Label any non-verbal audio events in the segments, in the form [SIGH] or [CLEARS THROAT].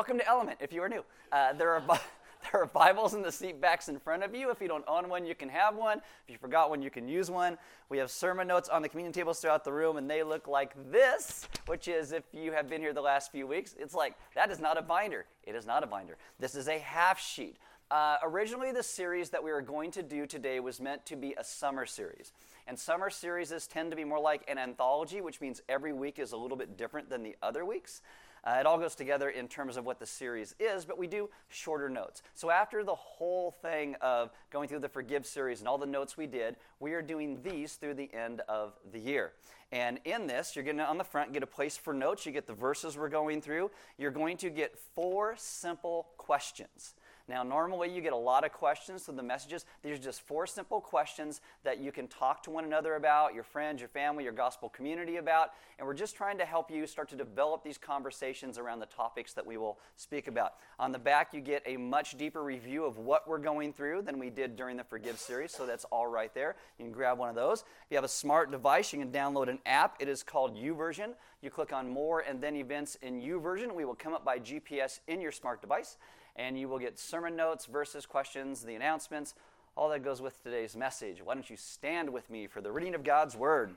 welcome to Element if you are new. Uh, there are. [LAUGHS] There are Bibles in the seat backs in front of you. If you don't own one, you can have one. If you forgot one, you can use one. We have sermon notes on the communion tables throughout the room, and they look like this, which is if you have been here the last few weeks, it's like that is not a binder. It is not a binder. This is a half sheet. Uh, originally, the series that we were going to do today was meant to be a summer series. And summer series tend to be more like an anthology, which means every week is a little bit different than the other weeks. Uh, it all goes together in terms of what the series is, but we do shorter notes. So after the whole thing of going through the Forgive series and all the notes we did, we are doing these through the end of the year. And in this, you're going to, on the front, get a place for notes. You get the verses we're going through. You're going to get four simple questions. Now, normally you get a lot of questions through the messages. These are just four simple questions that you can talk to one another about, your friends, your family, your gospel community about. And we're just trying to help you start to develop these conversations around the topics that we will speak about. On the back, you get a much deeper review of what we're going through than we did during the Forgive series. So that's all right there. You can grab one of those. If you have a smart device, you can download an app. It is called YouVersion. You click on More and then Events in YouVersion. We will come up by GPS in your smart device and you will get sermon notes, verses, questions, the announcements, all that goes with today's message. Why don't you stand with me for the reading of God's Word?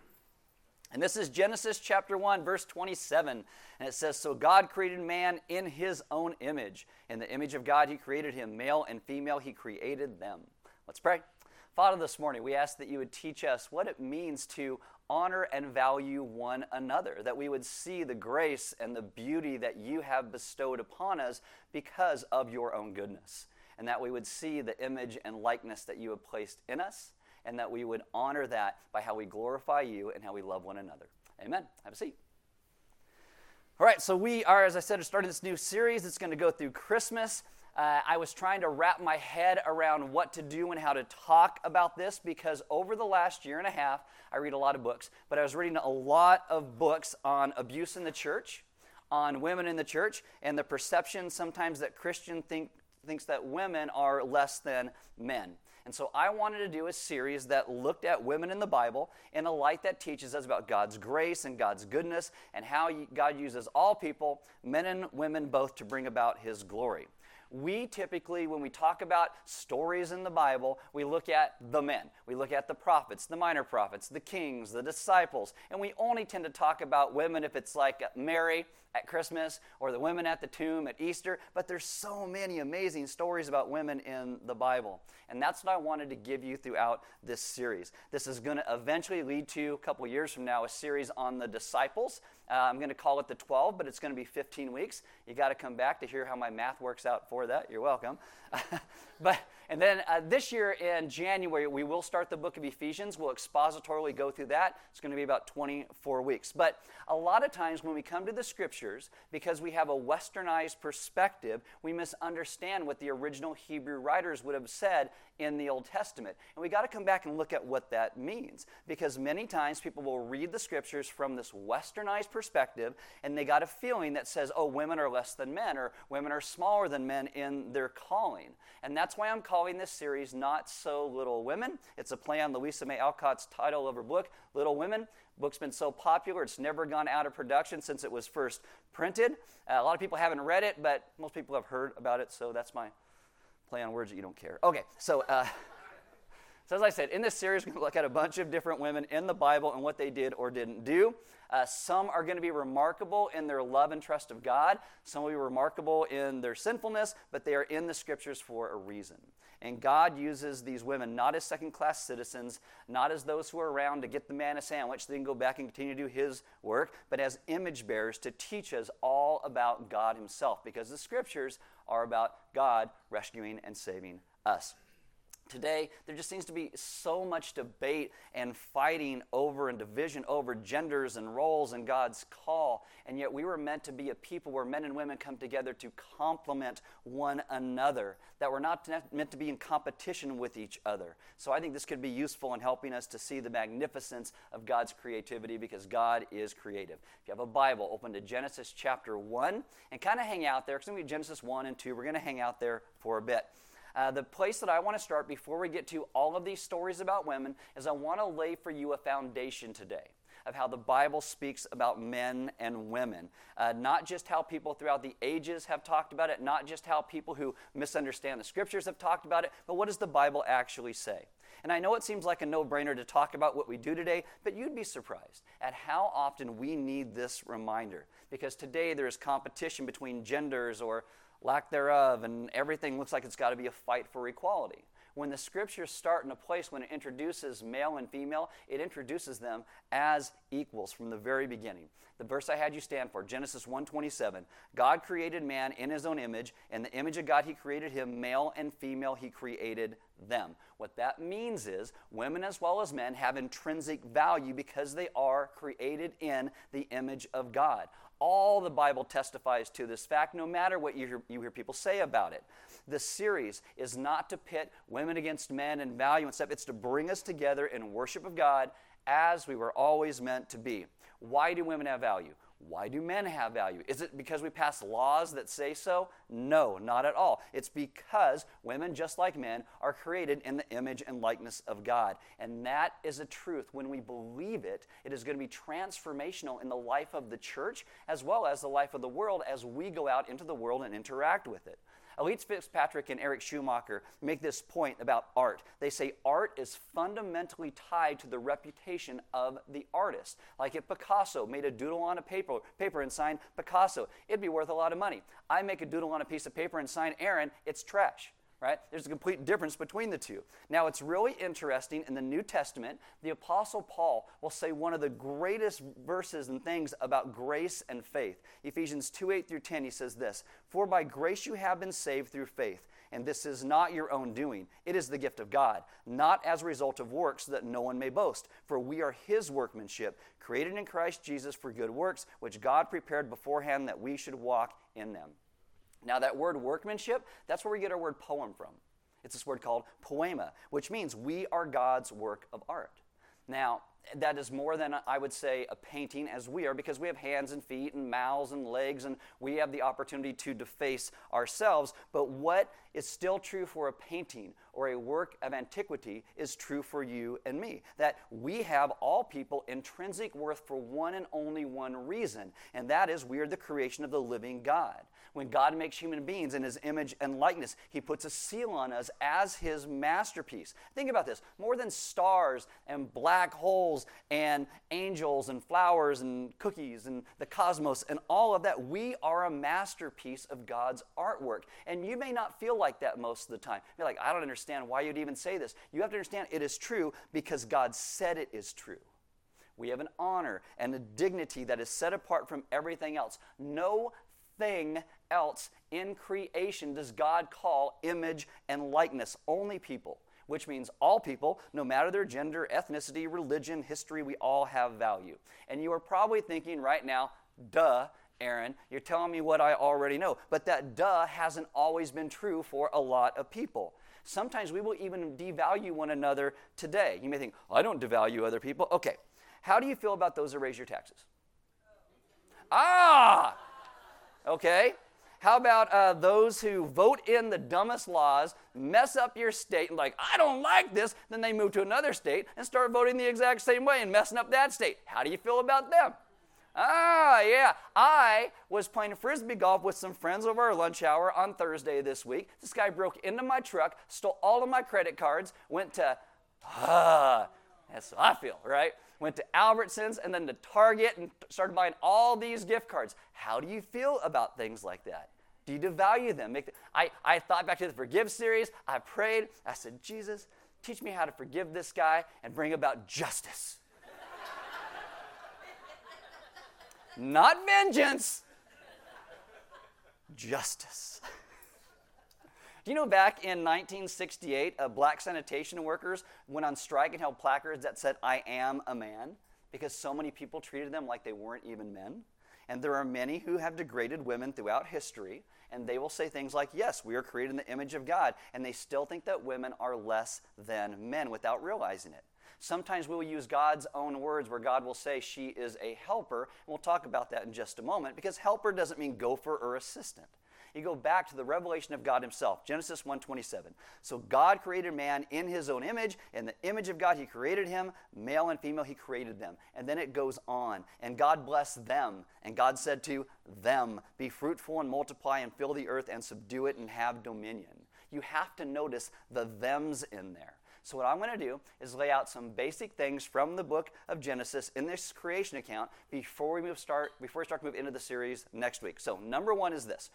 And this is Genesis chapter 1, verse 27. And it says, So God created man in his own image. In the image of God, he created him. Male and female, he created them. Let's pray. Father, this morning, we ask that you would teach us what it means to honor and value one another, that we would see the grace and the beauty that you have bestowed upon us because of your own goodness, and that we would see the image and likeness that you have placed in us, and that we would honor that by how we glorify you and how we love one another. Amen. Have a seat. All right, so we are, as I said, starting this new series. It's going to go through Christmas. Uh, I was trying to wrap my head around what to do and how to talk about this because over the last year and a half, I read a lot of books, but I was reading a lot of books on abuse in the church, on women in the church, and the perception sometimes that Christian think, thinks that women are less than men. And so I wanted to do a series that looked at women in the Bible in a light that teaches us about God's grace and God's goodness and how God uses all people, men and women both, to bring about His glory we typically, when we talk about stories in the Bible, we look at the men. We look at the prophets, the minor prophets, the kings, the disciples, and we only tend to talk about women if it's like Mary at Christmas or the women at the tomb at Easter, but there's so many amazing stories about women in the Bible. And that's what I wanted to give you throughout this series. This is going to eventually lead to, a couple years from now, a series on the disciples. Uh, I'm going to call it the 12, but it's going to be 15 weeks. You got to come back to hear how my math works out for that. You're welcome. [LAUGHS] but and then uh, this year in January, we will start the book of Ephesians. We'll expositorily go through that. It's going to be about 24 weeks. But a lot of times when we come to the scriptures, because we have a westernized perspective, we misunderstand what the original Hebrew writers would have said in the Old Testament. And we got to come back and look at what that means. Because many times people will read the scriptures from this westernized perspective, and they got a feeling that says, oh, women are less than men, or women are smaller than men in their calling. And that's why I'm calling this series Not So Little Women. It's a play on Louisa May Alcott's title of her book, Little Women. Book's been so popular, it's never gone out of production since it was first printed. Uh, a lot of people haven't read it, but most people have heard about it, so that's my play on words that you don't care. Okay, so. Uh, so, as I said, in this series, we're going to look at a bunch of different women in the Bible and what they did or didn't do. Uh, some are going to be remarkable in their love and trust of God. Some will be remarkable in their sinfulness, but they are in the scriptures for a reason. And God uses these women not as second class citizens, not as those who are around to get the man a sandwich, then go back and continue to do his work, but as image bearers to teach us all about God himself, because the scriptures are about God rescuing and saving us. Today, there just seems to be so much debate and fighting over and division over genders and roles and God's call. And yet, we were meant to be a people where men and women come together to complement one another, that we're not meant to be in competition with each other. So, I think this could be useful in helping us to see the magnificence of God's creativity because God is creative. If you have a Bible, open to Genesis chapter 1 and kind of hang out there because we Genesis 1 and 2. We're going to hang out there for a bit. Uh, the place that I want to start before we get to all of these stories about women is I want to lay for you a foundation today. of how the Bible speaks about men and women. Uh, not just how people throughout the ages have talked about it, not just how people who misunderstand the scriptures have talked about it, but what does the Bible actually say? And I know it seems like a no brainer to talk about what we do today, but you'd be surprised at how often we need this reminder. Because today there is competition between genders or lack thereof, and everything looks like it's got to be a fight for equality. When the scriptures start in a place when it introduces male and female, it introduces them as equals from the very beginning. The verse I had you stand for, Genesis 1:27. God created man in his own image, and the image of God he created him, male and female he created them. What that means is women as well as men have intrinsic value because they are created in the image of God. All the Bible testifies to this fact, no matter what you hear, you hear people say about it. The series is not to pit women against men and value and stuff, it's to bring us together in worship of God as we were always meant to be. Why do women have value? Why do men have value? Is it because we pass laws that say so? No, not at all. It's because women, just like men, are created in the image and likeness of God. And that is a truth. When we believe it, it is going to be transformational in the life of the church as well as the life of the world as we go out into the world and interact with it. Elyse Fitzpatrick and Eric Schumacher make this point about art. They say art is fundamentally tied to the reputation of the artist. Like if Picasso made a doodle on a paper, paper and signed Picasso, it'd be worth a lot of money. I make a doodle on a piece of paper and sign Aaron, it's trash right? There's a complete difference between the two. Now, it's really interesting in the New Testament, the Apostle Paul will say one of the greatest verses and things about grace and faith. Ephesians 2 8 through 10, he says this For by grace you have been saved through faith. And this is not your own doing. It is the gift of God, not as a result of works, so that no one may boast. For we are his workmanship, created in Christ Jesus for good works, which God prepared beforehand that we should walk in them. Now, that word workmanship, that's where we get our word poem from. It's this word called poema, which means we are God's work of art. Now, that is more than I would say a painting as we are because we have hands and feet and mouths and legs and we have the opportunity to deface ourselves. But what is still true for a painting or a work of antiquity is true for you and me. That we have all people intrinsic worth for one and only one reason, and that is we are the creation of the living God. When God makes human beings in his image and likeness, he puts a seal on us as his masterpiece. Think about this more than stars and black holes and angels and flowers and cookies and the cosmos and all of that, we are a masterpiece of God's artwork. And you may not feel like that most of the time. You're like, I don't understand why you'd even say this. You have to understand it is true because God said it is true. We have an honor and a dignity that is set apart from everything else. No thing else in creation does God call image and likeness. Only people, which means all people, no matter their gender, ethnicity, religion, history, we all have value. And you are probably thinking right now, duh, Aaron, you're telling me what I already know. But that duh hasn't always been true for a lot of people. Sometimes we will even devalue one another today. You may think, I don't devalue other people. Okay, how do you feel about those that raise your taxes? Ah! Okay? How about uh, those who vote in the dumbest laws, mess up your state, and like, I don't like this, then they move to another state and start voting the exact same way and messing up that state? How do you feel about them? Ah, yeah. I was playing frisbee golf with some friends over our lunch hour on Thursday this week. This guy broke into my truck, stole all of my credit cards, went to, ah, that's how I feel, right? Went to Albertsons and then to Target and started buying all these gift cards. How do you feel about things like that? Do you devalue them? Make the, I, I thought back to the Forgive series. I prayed. I said, Jesus, teach me how to forgive this guy and bring about justice. [LAUGHS] Not vengeance, justice. Do you know back in 1968, uh, black sanitation workers went on strike and held placards that said, I am a man, because so many people treated them like they weren't even men? And there are many who have degraded women throughout history, and they will say things like, Yes, we are created in the image of God, and they still think that women are less than men without realizing it. Sometimes we will use God's own words where God will say she is a helper, and we'll talk about that in just a moment, because helper doesn't mean gopher or assistant. You go back to the revelation of God himself, Genesis 1:27. So God created man in his own image, in the image of God he created him, male and female he created them. And then it goes on, and God blessed them, and God said to them, "Be fruitful and multiply and fill the earth and subdue it and have dominion." You have to notice the thems in there. So, what I'm going to do is lay out some basic things from the book of Genesis in this creation account before we move start before we start to move into the series next week. So, number one is this: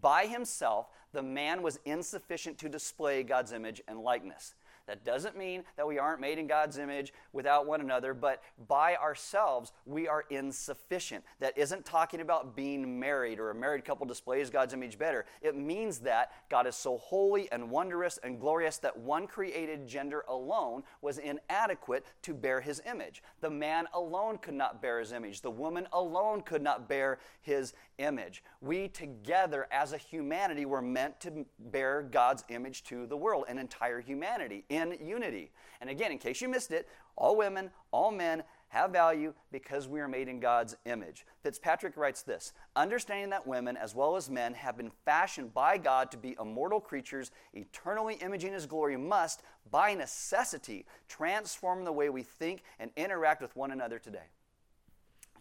by himself, the man was insufficient to display God's image and likeness. That doesn't mean that we aren't made in God's image without one another, but by ourselves, we are insufficient. That isn't talking about being married or a married couple displays God's image better. It means that God is so holy and wondrous and glorious that one created gender alone was inadequate to bear his image. The man alone could not bear his image, the woman alone could not bear his image. We together as a humanity were meant to bear God's image to the world, an entire humanity in unity. And again, in case you missed it, all women, all men have value because we are made in God's image. Fitzpatrick writes this Understanding that women, as well as men, have been fashioned by God to be immortal creatures, eternally imaging His glory, must, by necessity, transform the way we think and interact with one another today.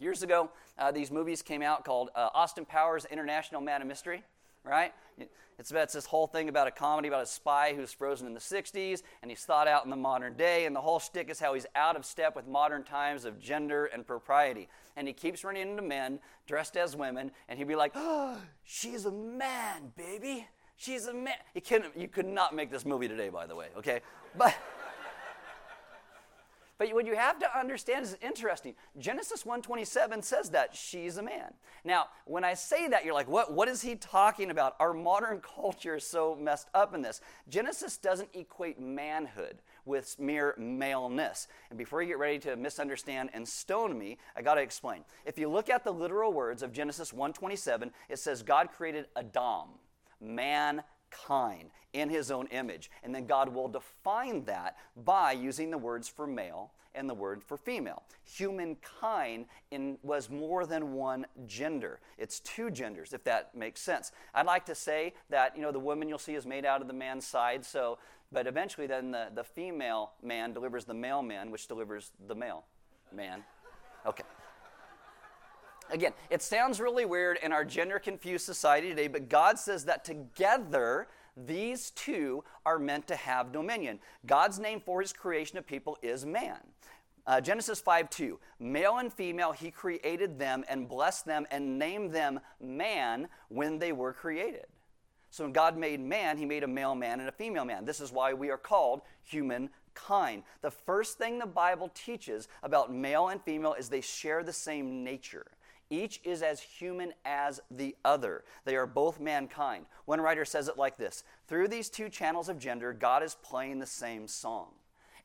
Years ago, uh, these movies came out called uh, Austin Powers International Man of Mystery, right? It's, about, it's this whole thing about a comedy about a spy who's frozen in the 60s and he's thought out in the modern day, and the whole shtick is how he's out of step with modern times of gender and propriety. And he keeps running into men dressed as women, and he'd be like, oh, she's a man, baby. She's a man. You, couldn't, you could not make this movie today, by the way, okay? But. But what you have to understand is interesting. Genesis 1:27 says that she's a man. Now, when I say that, you're like, what, what is he talking about? Our modern [LAUGHS] culture is so messed up in this. Genesis doesn't equate manhood with mere maleness. And before you get ready to misunderstand and stone me, I got to explain. If you look at the literal words of Genesis 1:27, it says God created Adam, man kind in his own image. And then God will define that by using the words for male and the word for female. Humankind in, was more than one gender. It's two genders, if that makes sense. I'd like to say that, you know, the woman you'll see is made out of the man's side, so, but eventually then the, the female man delivers the male man, which delivers the male man. Okay. Again, it sounds really weird in our gender confused society today, but God says that together these two are meant to have dominion. God's name for his creation of people is man. Uh, Genesis 5 2. Male and female, he created them and blessed them and named them man when they were created. So when God made man, he made a male man and a female man. This is why we are called humankind. The first thing the Bible teaches about male and female is they share the same nature. Each is as human as the other. They are both mankind. One writer says it like this Through these two channels of gender, God is playing the same song.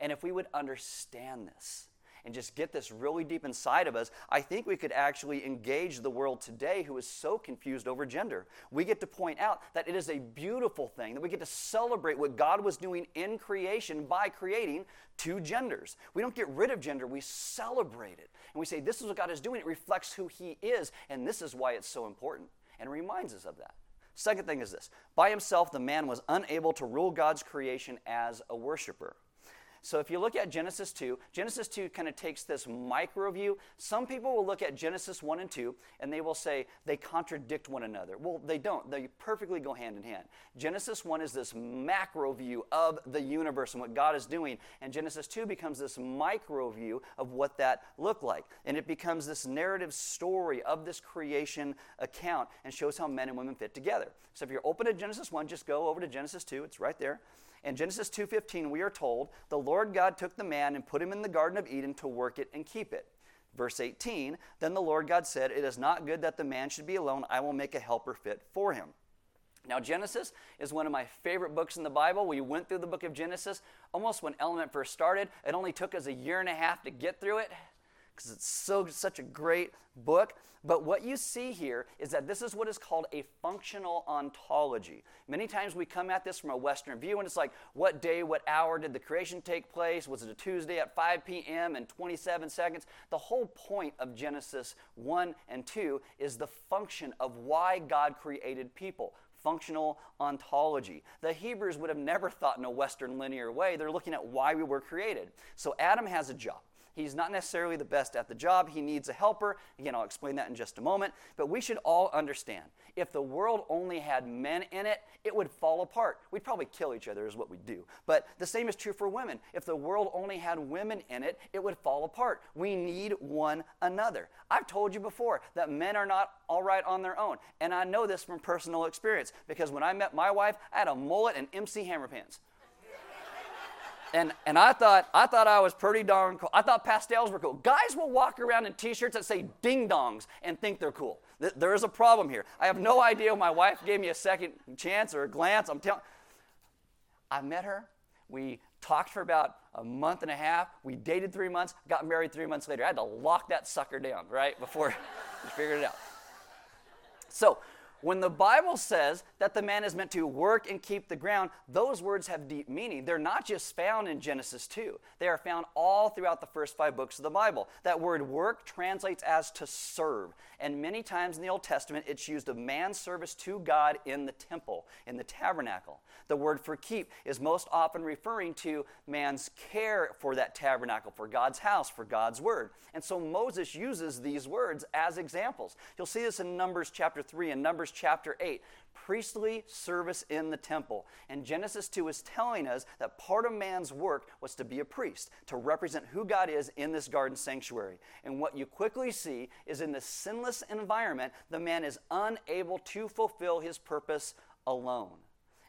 And if we would understand this, and just get this really deep inside of us, I think we could actually engage the world today who is so confused over gender. We get to point out that it is a beautiful thing, that we get to celebrate what God was doing in creation by creating two genders. We don't get rid of gender, we celebrate it. And we say, this is what God is doing. It reflects who He is, and this is why it's so important, and reminds us of that. Second thing is this by himself, the man was unable to rule God's creation as a worshiper. So if you look at Genesis 2, Genesis 2 kind of takes this micro view. Some people will look at Genesis 1 and 2 and they will say they contradict one another. Well, they don't. They perfectly go hand in hand. Genesis 1 is this macro view of the universe and what God is doing, and Genesis 2 becomes this micro view of what that looked like. And it becomes this narrative story of this creation account and shows how men and women fit together. So if you're open to Genesis 1, just go over to Genesis 2. It's right there. In Genesis 2:15 we are told, "The Lord God took the man and put him in the garden of Eden to work it and keep it." Verse 18, "Then the Lord God said, "It is not good that the man should be alone. I will make a helper fit for him." Now, Genesis is one of my favorite books in the Bible. We went through the book of Genesis almost when Element first started. It only took us a year and a half to get through it because it's so such a great book. But what you see here is that this is what is called a functional ontology. Many times we come at this from a Western view, and it's like, what day, what hour did the creation take place? Was it a Tuesday at 5 p.m. and 27 seconds? The whole point of Genesis 1 and 2 is the function of why God created people functional ontology. The Hebrews would have never thought in a Western linear way. They're looking at why we were created. So Adam has a job. He's not necessarily the best at the job. He needs a helper. Again, I'll explain that in just a moment. But we should all understand if the world only had men in it, it would fall apart. We'd probably kill each other, is what we'd do. But the same is true for women. If the world only had women in it, it would fall apart. We need one another. I've told you before that men are not all right on their own. And I know this from personal experience because when I met my wife, I had a mullet and MC Hammer pants and, and I thought I thought I was pretty darn cool. I thought pastels were cool. Guys will walk around in t-shirts that say ding dongs and think they're cool. There is a problem here. I have no idea. My wife gave me a second chance or a glance. I'm telling. I met her. We talked for about a month and a half. We dated three months. Got married three months later. I had to lock that sucker down right before [LAUGHS] we figured it out. So when the Bible says that the man is meant to work and keep the ground, those words have deep meaning. They're not just found in Genesis 2, they are found all throughout the first five books of the Bible. That word work translates as to serve. And many times in the Old Testament, it's used of man's service to God in the temple, in the tabernacle. The word for keep is most often referring to man's care for that tabernacle, for God's house, for God's word. And so Moses uses these words as examples. You'll see this in Numbers chapter 3 and Numbers chapter 8 priestly service in the temple. And Genesis 2 is telling us that part of man's work was to be a priest, to represent who God is in this garden sanctuary. And what you quickly see is in this sinless environment, the man is unable to fulfill his purpose alone.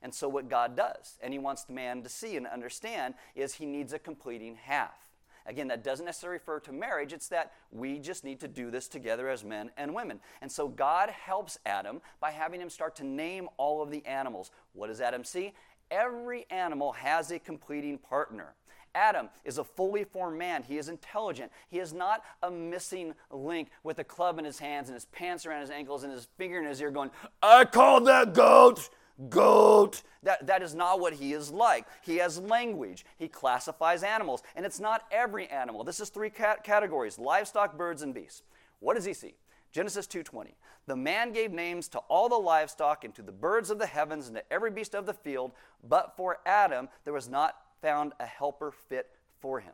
And so, what God does, and He wants the man to see and understand, is He needs a completing half. Again, that doesn't necessarily refer to marriage, it's that we just need to do this together as men and women. And so God helps Adam by having him start to name all of the animals. What does Adam see? Every animal has a completing partner. Adam is a fully formed man. He is intelligent. He is not a missing link with a club in his hands and his pants around his ankles and his finger in his ear going, I called that goat goat. That, that is not what he is like. He has language. He classifies animals. And it's not every animal. This is three cat- categories livestock, birds, and beasts. What does he see? Genesis 2:20. The man gave names to all the livestock and to the birds of the heavens and to every beast of the field, but for Adam there was not found a helper fit for him.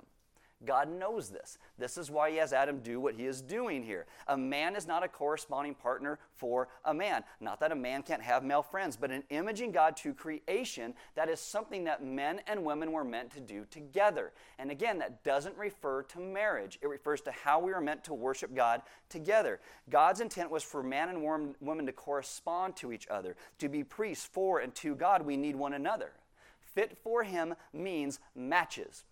God knows this. This is why he has Adam do what he is doing here. A man is not a corresponding partner for a man. Not that a man can't have male friends, but in imaging God to creation, that is something that men and women were meant to do together. And again, that doesn't refer to marriage, it refers to how we are meant to worship God together. God's intent was for man and woman to correspond to each other, to be priests for and to God. We need one another. Fit for him means matches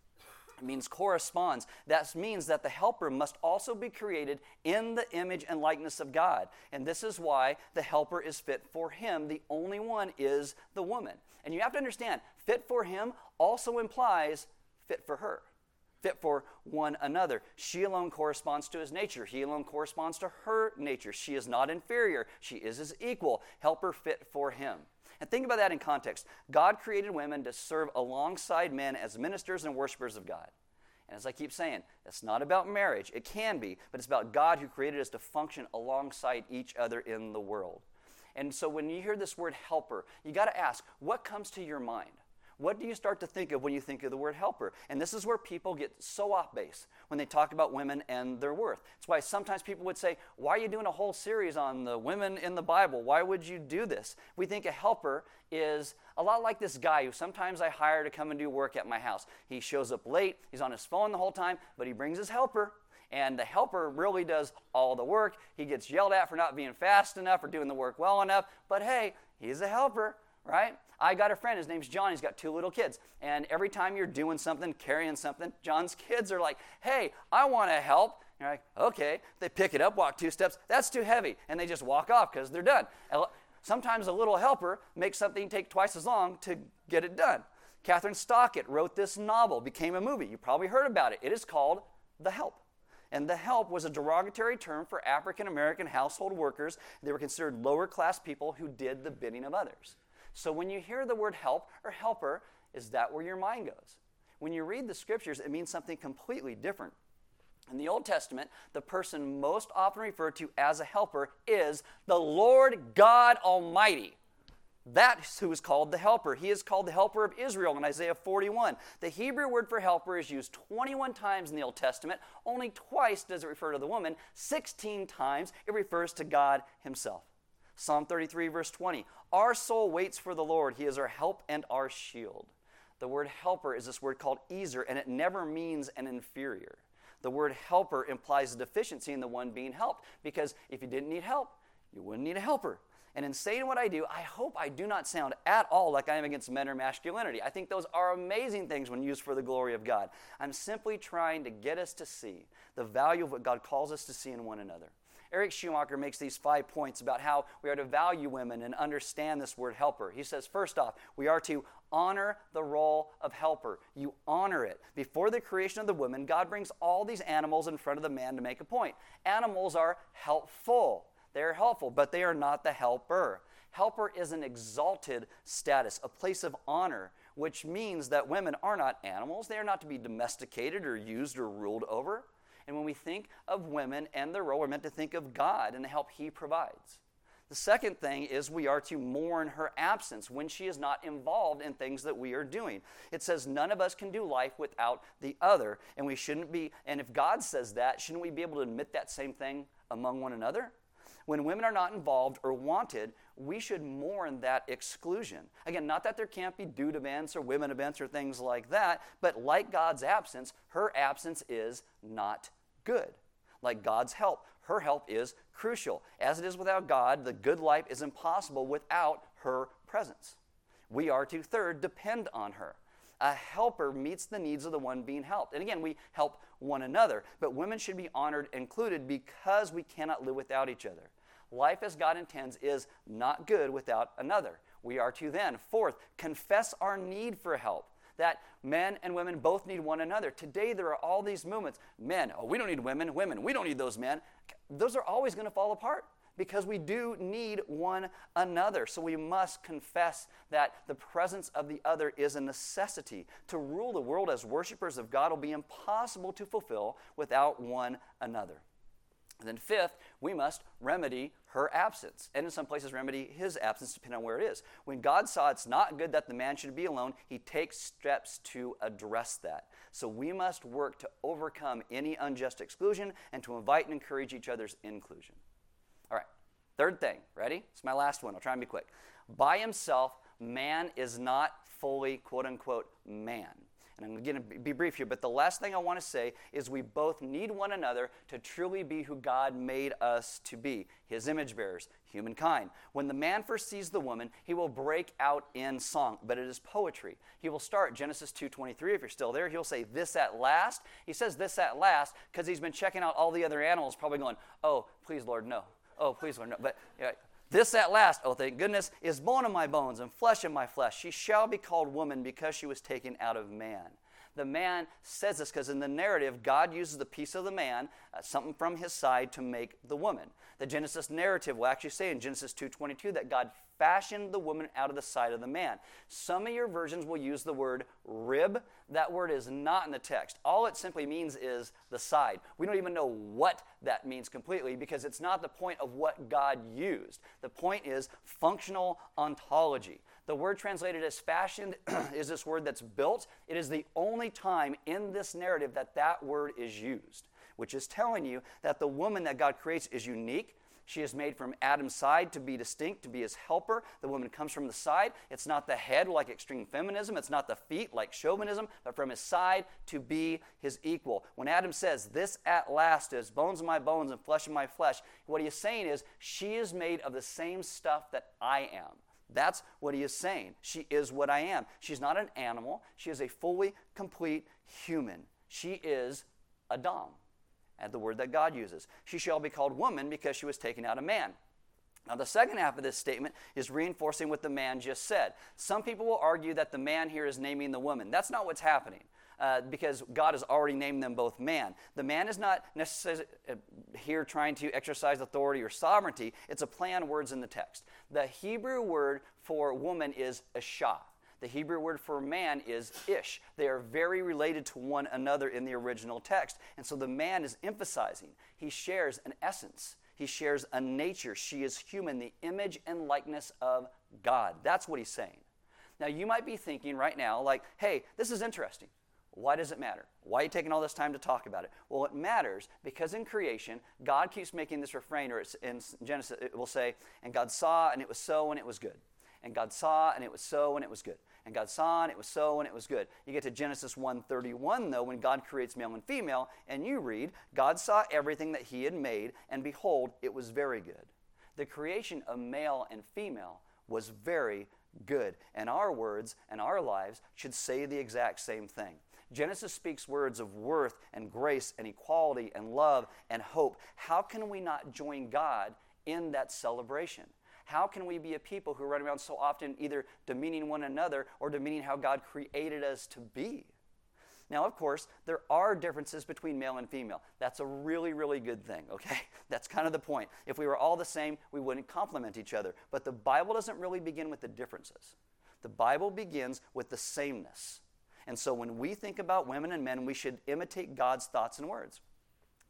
means corresponds. That means that the helper must also be created in the image and likeness of God. And this is why the helper is fit for him. The only one is the woman. And you have to understand, fit for him also implies fit for her, fit for one another. She alone corresponds to his nature, he alone corresponds to her nature. She is not inferior, she is his equal. Helper fit for him. And think about that in context. God created women to serve alongside men as ministers and worshipers of God. And as I keep saying, it's not about marriage. It can be, but it's about God who created us to function alongside each other in the world. And so when you hear this word helper, you got to ask, what comes to your mind? What do you start to think of when you think of the word helper? And this is where people get so off base when they talk about women and their worth. That's why sometimes people would say, Why are you doing a whole series on the women in the Bible? Why would you do this? We think a helper is a lot like this guy who sometimes I hire to come and do work at my house. He shows up late, he's on his phone the whole time, but he brings his helper and the helper really does all the work. He gets yelled at for not being fast enough or doing the work well enough, but hey, he's a helper, right? I got a friend, his name's John, he's got two little kids. And every time you're doing something, carrying something, John's kids are like, hey, I want to help. You're like, okay. They pick it up, walk two steps, that's too heavy. And they just walk off because they're done. Sometimes a little helper makes something take twice as long to get it done. Kathryn Stockett wrote this novel, became a movie. You probably heard about it. It is called The Help. And the help was a derogatory term for African American household workers. They were considered lower class people who did the bidding of others. So when you hear the word help or helper, is that where your mind goes? When you read the scriptures, it means something completely different. In the Old Testament, the person most often referred to as a helper is the Lord God Almighty. That's who is called the helper. He is called the helper of Israel in Isaiah 41. The Hebrew word for helper is used 21 times in the Old Testament. Only twice does it refer to the woman. 16 times it refers to God Himself. Psalm 33, verse 20. Our soul waits for the Lord. He is our help and our shield. The word helper is this word called ezer, and it never means an inferior. The word helper implies a deficiency in the one being helped, because if you didn't need help, you wouldn't need a helper. And in saying what I do, I hope I do not sound at all like I am against men or masculinity. I think those are amazing things when used for the glory of God. I'm simply trying to get us to see the value of what God calls us to see in one another. Eric Schumacher makes these five points about how we are to value women and understand this word helper. He says, first off, we are to honor the role of helper. You honor it. Before the creation of the woman, God brings all these animals in front of the man to make a point. Animals are helpful. They are helpful, but they are not the helper. Helper is an exalted status, a place of honor, which means that women are not animals. They are not to be domesticated or used or ruled over. And when we think of women and their role, we're meant to think of God and the help He provides. The second thing is we are to mourn her absence when she is not involved in things that we are doing. It says none of us can do life without the other, and we shouldn't be, and if God says that, shouldn't we be able to admit that same thing among one another? When women are not involved or wanted, we should mourn that exclusion. Again, not that there can't be dude events or women events or things like that, but like God's absence, her absence is not good. Like God's help, her help is crucial. As it is without God, the good life is impossible without her presence. We are to, third, depend on her. A helper meets the needs of the one being helped. And again, we help one another, but women should be honored, included, because we cannot live without each other. Life as God intends is not good without another. We are to then, fourth, confess our need for help. That men and women both need one another. Today, there are all these movements. Men, oh, we don't need women. Women, we don't need those men. Those are always going to fall apart because we do need one another. So we must confess that the presence of the other is a necessity. To rule the world as worshipers of God will be impossible to fulfill without one another. And then, fifth, we must remedy her absence. And in some places, remedy his absence, depending on where it is. When God saw it's not good that the man should be alone, he takes steps to address that. So we must work to overcome any unjust exclusion and to invite and encourage each other's inclusion. Third thing, ready? It's my last one. I'll try and be quick. By himself, man is not fully, quote unquote, man. And I'm going to be brief here, but the last thing I want to say is we both need one another to truly be who God made us to be his image bearers, humankind. When the man first sees the woman, he will break out in song, but it is poetry. He will start Genesis 2:23 if you're still there. He'll say this at last. He says this at last because he's been checking out all the other animals probably going, "Oh, please Lord, no. Oh, please Lord, no." But yeah, this at last, oh thank goodness, is bone of my bones and flesh of my flesh. She shall be called woman because she was taken out of man. The man says this because in the narrative, God uses the piece of the man, uh, something from his side, to make the woman. The Genesis narrative will actually say in Genesis 2:22 that God fashioned the woman out of the side of the man. Some of your versions will use the word rib. That word is not in the text. All it simply means is the side. We don't even know what that means completely because it's not the point of what God used. The point is functional ontology. The word translated as fashioned [CLEARS THROAT] is this word that's built. It is the only time in this narrative that that word is used, which is telling you that the woman that God creates is unique. She is made from Adam's side to be distinct, to be his helper. The woman comes from the side. It's not the head like extreme feminism. It's not the feet like chauvinism, but from his side to be his equal. When Adam says, This at last is bones of my bones and flesh of my flesh, what he is saying is, She is made of the same stuff that I am. That's what he is saying. She is what I am. She's not an animal, she is a fully complete human. She is Adam, and the word that God uses. She shall be called woman because she was taken out of man. Now, the second half of this statement is reinforcing what the man just said. Some people will argue that the man here is naming the woman. That's not what's happening uh, because God has already named them both man. The man is not necessarily uh, here trying to exercise authority or sovereignty, it's a play on words in the text. The Hebrew word for woman is isha. The Hebrew word for man is ish. They are very related to one another in the original text. And so the man is emphasizing, he shares an essence, he shares a nature. She is human, the image and likeness of God. That's what he's saying. Now, you might be thinking right now, like, hey, this is interesting. Why does it matter? Why are you taking all this time to talk about it? Well, it matters because in creation, God keeps making this refrain, or it's in Genesis, it will say, and God saw, and it was so, and it was good. And God saw, and it was so, and it was good. And God saw, and it was so, and it was good. You get to Genesis 1:31, though, when God creates male and female, and you read, God saw everything that he had made, and behold, it was very good. The creation of male and female was very good. And our words and our lives should say the exact same thing. Genesis speaks words of worth and grace and equality and love and hope. How can we not join God in that celebration? How can we be a people who run around so often either demeaning one another or demeaning how God created us to be? Now, of course, there are differences between male and female. That's a really, really good thing, okay? [LAUGHS] That's kind of the point. If we were all the same, we wouldn't complement each other. But the Bible doesn't really begin with the differences, the Bible begins with the sameness. And so when we think about women and men, we should imitate God's thoughts and words.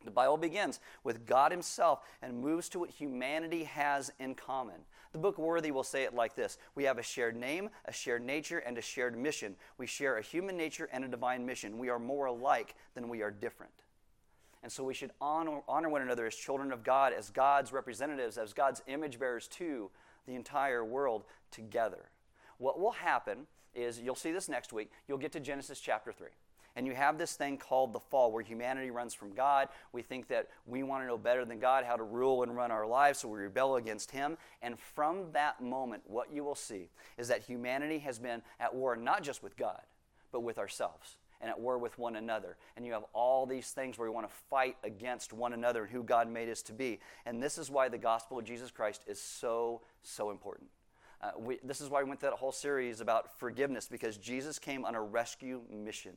The Bible begins with God Himself and moves to what humanity has in common. The book Worthy will say it like this We have a shared name, a shared nature, and a shared mission. We share a human nature and a divine mission. We are more alike than we are different. And so we should honor, honor one another as children of God, as God's representatives, as God's image bearers to the entire world together. What will happen is, you'll see this next week, you'll get to Genesis chapter 3. And you have this thing called the fall where humanity runs from God. We think that we want to know better than God how to rule and run our lives, so we rebel against Him. And from that moment, what you will see is that humanity has been at war not just with God, but with ourselves and at war with one another. And you have all these things where we want to fight against one another and who God made us to be. And this is why the gospel of Jesus Christ is so, so important. Uh, we, this is why we went through that whole series about forgiveness because Jesus came on a rescue mission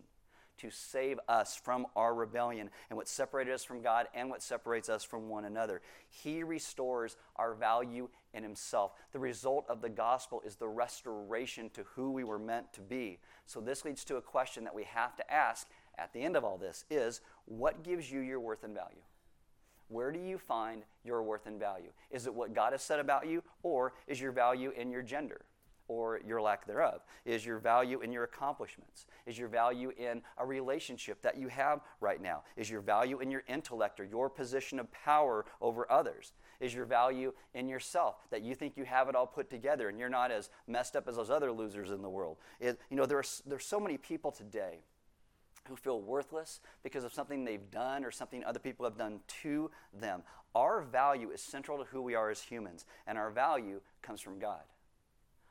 to save us from our rebellion and what separated us from God and what separates us from one another. He restores our value in Himself. The result of the gospel is the restoration to who we were meant to be. So, this leads to a question that we have to ask at the end of all this is what gives you your worth and value? Where do you find your worth and value? Is it what God has said about you, or is your value in your gender? or your lack thereof? Is your value in your accomplishments? Is your value in a relationship that you have right now? Is your value in your intellect or your position of power over others? Is your value in yourself that you think you have it all put together and you're not as messed up as those other losers in the world? It, you know, there are, there's so many people today who feel worthless because of something they've done or something other people have done to them. Our value is central to who we are as humans, and our value comes from God.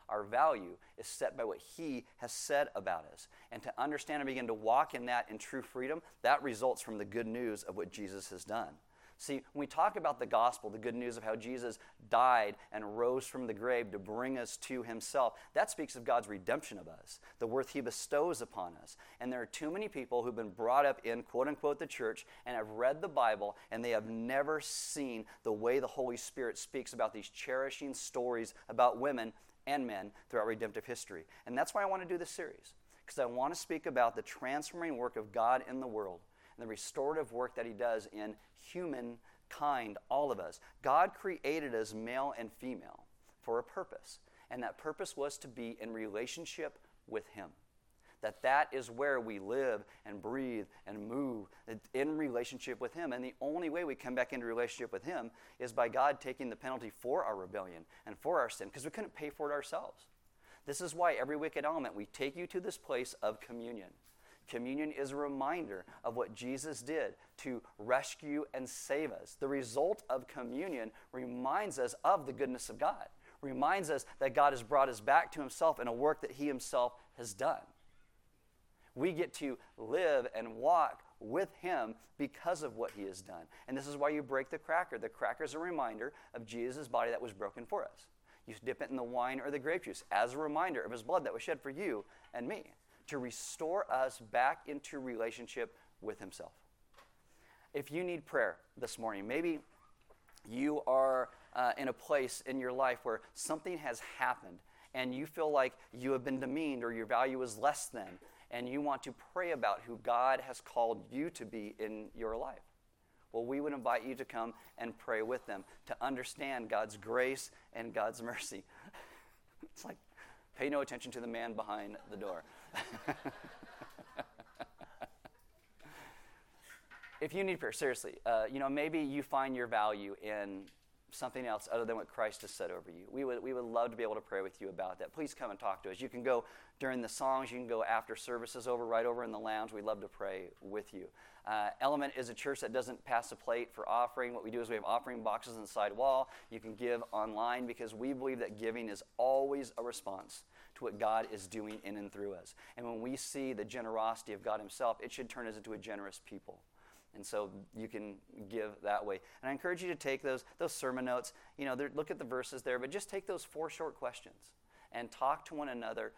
Our value is set by what He has said about us. And to understand and begin to walk in that in true freedom, that results from the good news of what Jesus has done. See, when we talk about the gospel, the good news of how Jesus died and rose from the grave to bring us to himself, that speaks of God's redemption of us, the worth he bestows upon us. And there are too many people who've been brought up in quote unquote the church and have read the Bible and they have never seen the way the Holy Spirit speaks about these cherishing stories about women and men throughout redemptive history. And that's why I want to do this series, because I want to speak about the transforming work of God in the world and the restorative work that He does in humankind, all of us. God created us male and female for a purpose, and that purpose was to be in relationship with Him. That that is where we live and breathe and move in relationship with him. And the only way we come back into relationship with him is by god taking the penalty for our rebellion and for our sin because we couldn't pay for it ourselves. This is why every week at Element we take you to this place of communion Communion is a reminder of what Jesus did to rescue and save us. The result of communion reminds us of the goodness of God, reminds us that God has brought us back to Himself in a work that He Himself has done. We get to live and walk with Him because of what He has done. And this is why you break the cracker. The cracker is a reminder of Jesus' body that was broken for us. You dip it in the wine or the grape juice as a reminder of His blood that was shed for you and me to restore us back into relationship with Himself. If you need prayer this morning, maybe you are uh, in a place in your life where something has happened and you feel like you have been demeaned or your value is less than and you want to pray about who God has called you to be in your life. Well, we would invite you to come and pray with them to understand God's grace and God's [LAUGHS] mercy. it's like, pay no attention to the man behind the door. If you need prayer, seriously, uh, you know, maybe you find your value in something else other than what Christ has said over you. We would, we would love to be able to pray with you about that. Please come and talk to us. You can go during the songs, you can go after services over, right over in the lounge. We'd love to pray with you. Uh, Element is a church that doesn't pass a plate for offering. What we do is we have offering boxes on the side wall. You can give online because we believe that giving is always a response to what God is doing in and through us. And when we see the generosity of God Himself, it should turn us into a generous people. And so you can give that way. And I encourage you to take those, those sermon notes. You know, look at the verses there, but just take those four short questions and talk to one another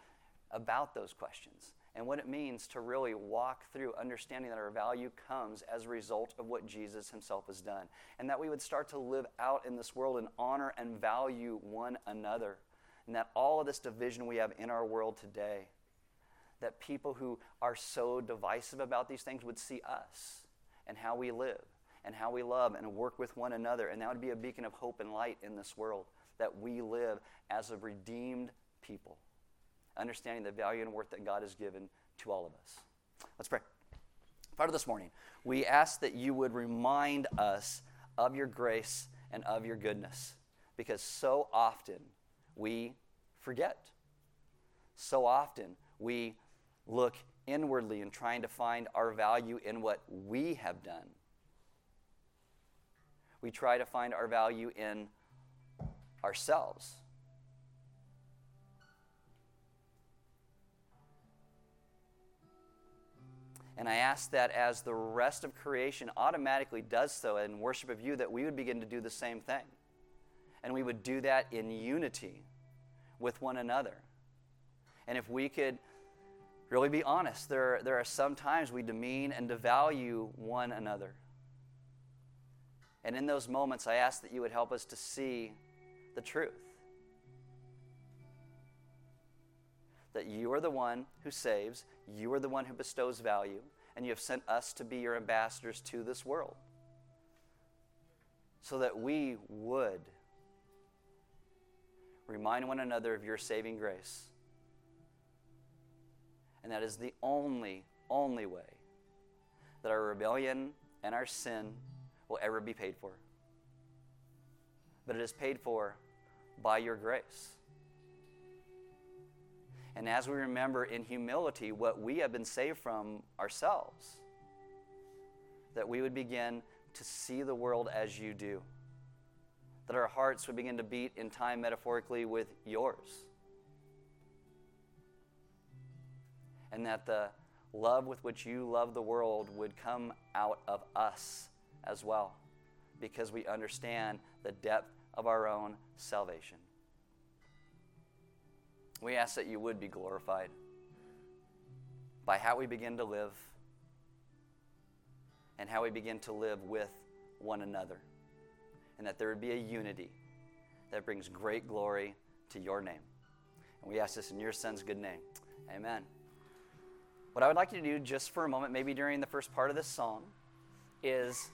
about those questions and what it means to really walk through understanding that our value comes as a result of what Jesus himself has done. And that we would start to live out in this world and honor and value one another. And that all of this division we have in our world today, that people who are so divisive about these things would see us and how we live and how we love and work with one another. And that would be a beacon of hope and light in this world that we live as a redeemed people, understanding the value and worth that God has given to all of us. Let's pray. Father, this morning, we ask that you would remind us of your grace and of your goodness because so often we forget. So often we look inwardly and trying to find our value in what we have done. We try to find our value in ourselves. And I ask that as the rest of creation automatically does so in worship of you, that we would begin to do the same thing. And we would do that in unity with one another. And if we could really be honest. There, there are some times we demean and devalue one another. And in those moments, I ask that you would help us to see the truth. That you are the one who saves, you are the one who bestows value, and you have sent us to be your ambassadors to this world. So that we would remind one another of your saving grace and that is the only, only way that our rebellion and our sin will ever be paid for. But it is paid for by your grace. And as we remember in humility what we have been saved from ourselves, that we would begin to see the world as you do. That our hearts would begin to beat in time metaphorically with yours and that the love with which you love the world would come out of us as well, because we understand the depth of our own salvation. We ask that you would be glorified by how we begin to live and how we begin to live with one another, and that there would be a unity that brings great glory to your name. And we ask this in your Son's good name. Amen. What I would like you to do just for a moment, maybe during the first part of this song, is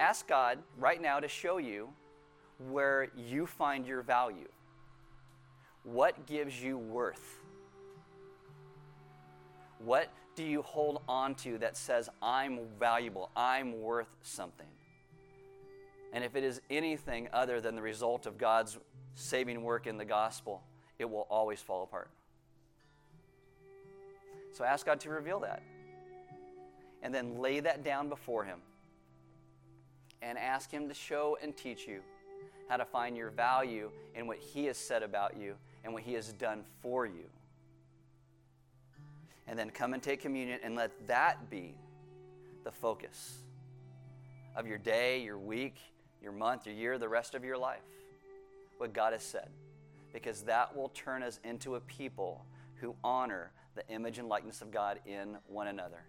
ask God right now to show you where you find your value. What gives you worth? What do you hold on to that says, I'm valuable, I'm worth something? And if it is anything other than the result of God's saving work in the gospel, it will always fall apart. So ask God to reveal that. And then lay that down before Him. And ask Him to show and teach you how to find your value in what He has said about you and what He has done for you. And then come and take communion and let that be the focus of your day, your week, your month, your year, the rest of your life. What God has said. Because that will turn us into a people who honor the image and likeness of God in one another.